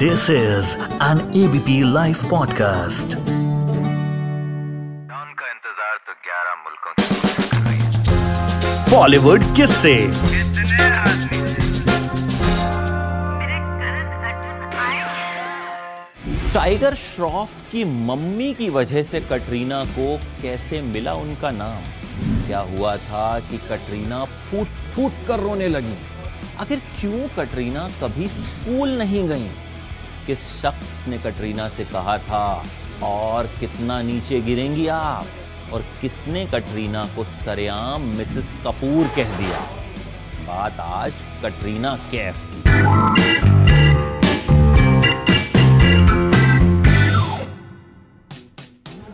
This is an ABP Life podcast. का इंतज़ार तो 11 मुल्कों बॉलीवुड किस से टाइगर श्रॉफ की मम्मी की वजह से कटरीना को कैसे मिला उनका नाम? क्या हुआ था कि कटरीना फूट फूट कर रोने लगी? आखिर क्यों कटरीना कभी स्कूल नहीं गई? किस शख्स ने कटरीना से कहा था, और कितना नीचे गिरेंगी आप, और किसने कटरीना को सरेआम मिसेस कपूर कह दिया? बात आज कटरीना कैफ की।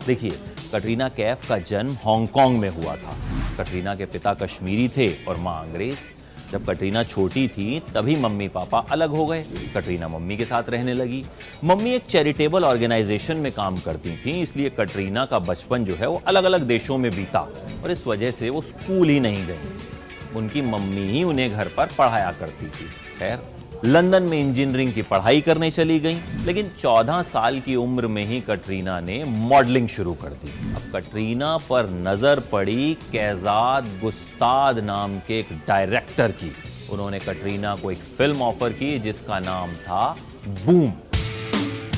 देखिए, कटरीना कैफ का जन्म हांगकांग में हुआ था। कटरीना के पिता कश्मीरी थे, और माँ अंग्रेज़। जब कटरीना छोटी थी, तभी मम्मी पापा अलग हो गए। कटरीना मम्मी के साथ रहने लगी। मम्मी एक चैरिटेबल ऑर्गेनाइजेशन में काम करती थी, इसलिए कटरीना का बचपन जो है वो अलग अलग देशों में बीता और इस वजह से वो स्कूल ही नहीं गई। उनकी मम्मी ही उन्हें घर पर पढ़ाया करती थी। खैर लंदन में इंजीनियरिंग की पढ़ाई करने चली गई, लेकिन 14 साल की उम्र में ही कटरीना ने मॉडलिंग शुरू कर दी। अब कटरीना पर नज़र पड़ी कैजाद गुस्ताद नाम के एक डायरेक्टर की। उन्होंने कटरीना को एक फ़िल्म ऑफ़र की जिसका नाम था बूम।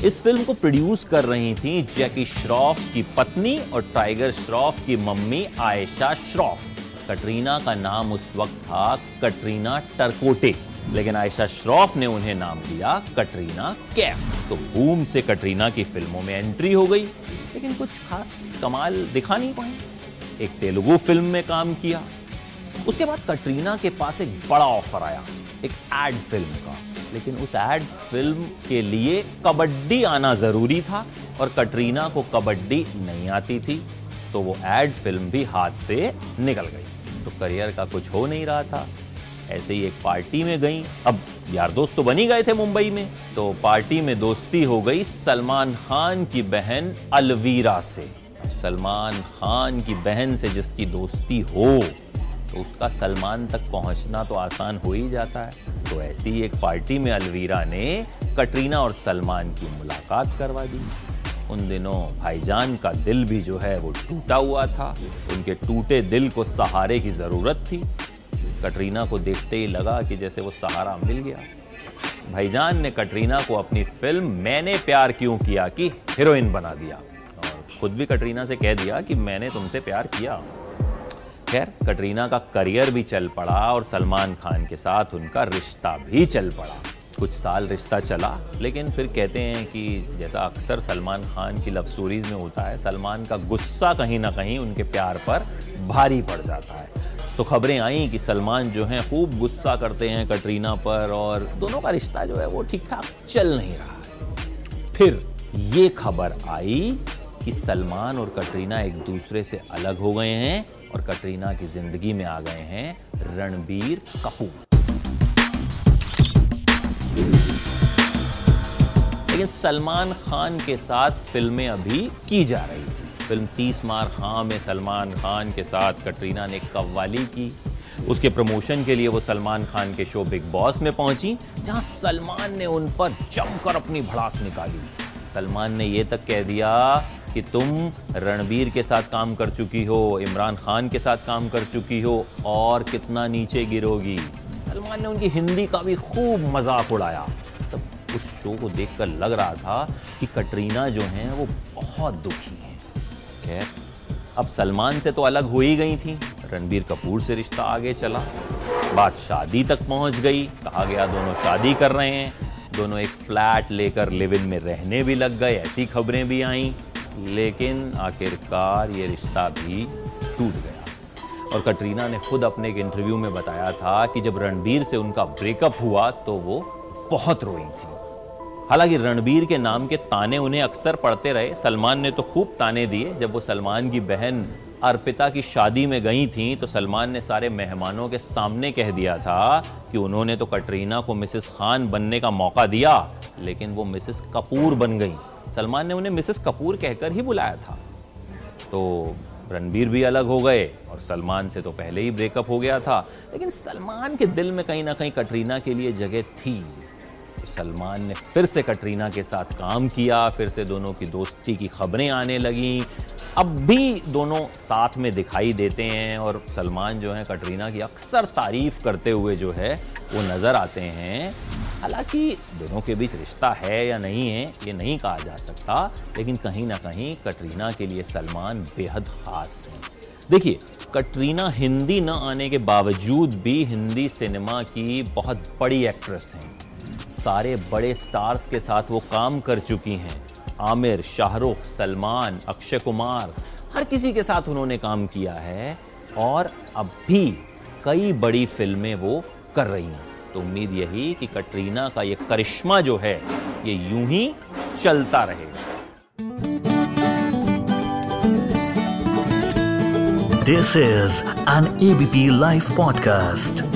इस फ़िल्म को प्रोड्यूस कर रही थी जैकी श्रॉफ की पत्नी और टाइगर श्रॉफ की मम्मी आयशा श्रॉफ। कटरीना का नाम उस वक्त था कटरीना टरकोटे। लेकिन आयशा श्रॉफ ने उन्हें नाम दिया कटरीना कैफ। तो बूम से कटरीना की फ़िल्मों में एंट्री हो गई, लेकिन कुछ खास कमाल दिखा नहीं पाई। एक तेलुगु फ़िल्म में काम किया। उसके बाद कटरीना के पास एक बड़ा ऑफ़र आया, एक एड फ़िल्म का। लेकिन उस एड फ़िल्म के लिए कबड्डी आना ज़रूरी था और कटरीना को कबड्डी नहीं आती थी तो वो एड फ़िल्म भी हाथ से निकल गई। तो करियर का कुछ हो नहीं रहा था। ऐसे ही एक पार्टी में गई। अब यार दोस्त तो बनी गए थे मुंबई में। तो पार्टी में दोस्ती हो गई सलमान खान की बहन अलवीरा से। सलमान खान की बहन से जिसकी दोस्ती हो तो उसका सलमान तक पहुँचना तो आसान हो ही जाता है। तो ऐसी ही एक पार्टी में अलवीरा ने कटरीना और सलमान की मुलाकात करवा दी। उन दिनों भाईजान का दिल भी जो है वो टूटा हुआ था। उनके टूटे दिल को सहारे की ज़रूरत थी। कटरीना को देखते ही लगा कि जैसे वो सहारा मिल गया। भाईजान ने कटरीना को अपनी फ़िल्म मैंने प्यार क्यों किया की हीरोइन बना दिया। और खुद भी कटरीना से कह दिया कि मैंने तुमसे प्यार किया। खैर, कटरीना का करियर भी चल पड़ा और सलमान खान के साथ उनका रिश्ता भी चल पड़ा। कुछ साल रिश्ता चला, लेकिन फिर कहते हैं कि जैसा अक्सर सलमान खान की लव स्टोरीज में होता है, सलमान का गुस्सा कहीं ना कहीं उनके प्यार पर भारी पड़ जाता है। तो खबरें आई कि सलमान जो हैं खूब गुस्सा करते हैं कटरीना पर और दोनों का रिश्ता जो है वो ठीक ठाक चल नहीं रहा है। फिर ये खबर आई कि सलमान और कटरीना एक दूसरे से अलग हो गए हैं और कटरीना की ज़िंदगी में आ गए हैं रणबीर कपूर। लेकिन सलमान खान के साथ फ़िल्में अभी की जा रही थी। फ़िल्म तीस मार खां में सलमान खान के साथ कटरीना ने कव्वाली की। उसके प्रमोशन के लिए वो सलमान खान के शो बिग बॉस में पहुँची, जहाँ सलमान ने उन पर जमकर अपनी भड़ास निकाली। सलमान ने ये तक कह दिया कि तुम रणबीर के साथ काम कर चुकी हो, इमरान खान के साथ काम कर चुकी हो, और कितना नीचे गिरोगी। सलमान ने उनकी हिंदी का भी खूब मज़ाक उड़ाया। तब उस शो को देखकर लग रहा था कि कटरीना जो हैं, वो बहुत दुखी हैं। खैर अब सलमान से तो अलग हो ही गई थी। रणबीर कपूर से रिश्ता आगे चला। बात शादी तक पहुँच गई। कहा गया, दोनों शादी कर रहे हैं। दोनों एक फ्लैट लेकर लिव इन में रहने भी लग गए। ऐसी खबरें भी आईं। लेकिन आखिरकार ये रिश्ता भी टूट गया। और कटरीना ने खुद अपने एक इंटरव्यू में बताया था कि जब रणबीर से उनका ब्रेकअप हुआ तो वो बहुत रोई थी। हालाँकि रणबीर के नाम के ताने उन्हें अक्सर पड़ते रहे। सलमान ने तो खूब ताने दिए। जब वो सलमान की बहन अर्पिता की शादी में गई थी तो सलमान ने सारे मेहमानों के सामने कह दिया था कि उन्होंने तो कटरीना को मिसेस खान बनने का मौका दिया, लेकिन वो मिसेस कपूर बन गई। सलमान ने उन्हें मिसेस कपूर कहकर ही बुलाया था। तो रणबीर भी अलग हो गए और सलमान से तो पहले ही ब्रेकअप हो गया था। लेकिन सलमान के दिल में कहीं ना कहीं कटरीना के लिए जगह थी। सलमान ने फिर से कटरीना के साथ काम किया, फिर से दोनों की दोस्ती की खबरें आने लगी। अब भी दोनों साथ में दिखाई देते हैं और सलमान जो है, कटरीना की अक्सर तारीफ़ करते हुए जो है, वो नज़र आते हैं। हालाँकि दोनों के बीच रिश्ता है या नहीं है, ये नहीं कहा जा सकता, लेकिन कहीं ना कहीं कटरीना के लिए सलमान बेहद खास हैं। देखिए, कटरीना हिंदी न आने के बावजूद भी हिंदी सिनेमा की बहुत बड़ी एक्ट्रेस हैं। सारे बड़े स्टार्स के साथ वो काम कर चुकी हैं। आमिर, शाहरुख, सलमान, अक्षय कुमार, हर किसी के साथ उन्होंने काम किया है और अब भी कई बड़ी फ़िल्में वो कर रही हैं। तो उम्मीद यही कि कटरीना का ये करिश्मा जो है, ये यूँ ही चलता रहेगा this is an ABP live podcast.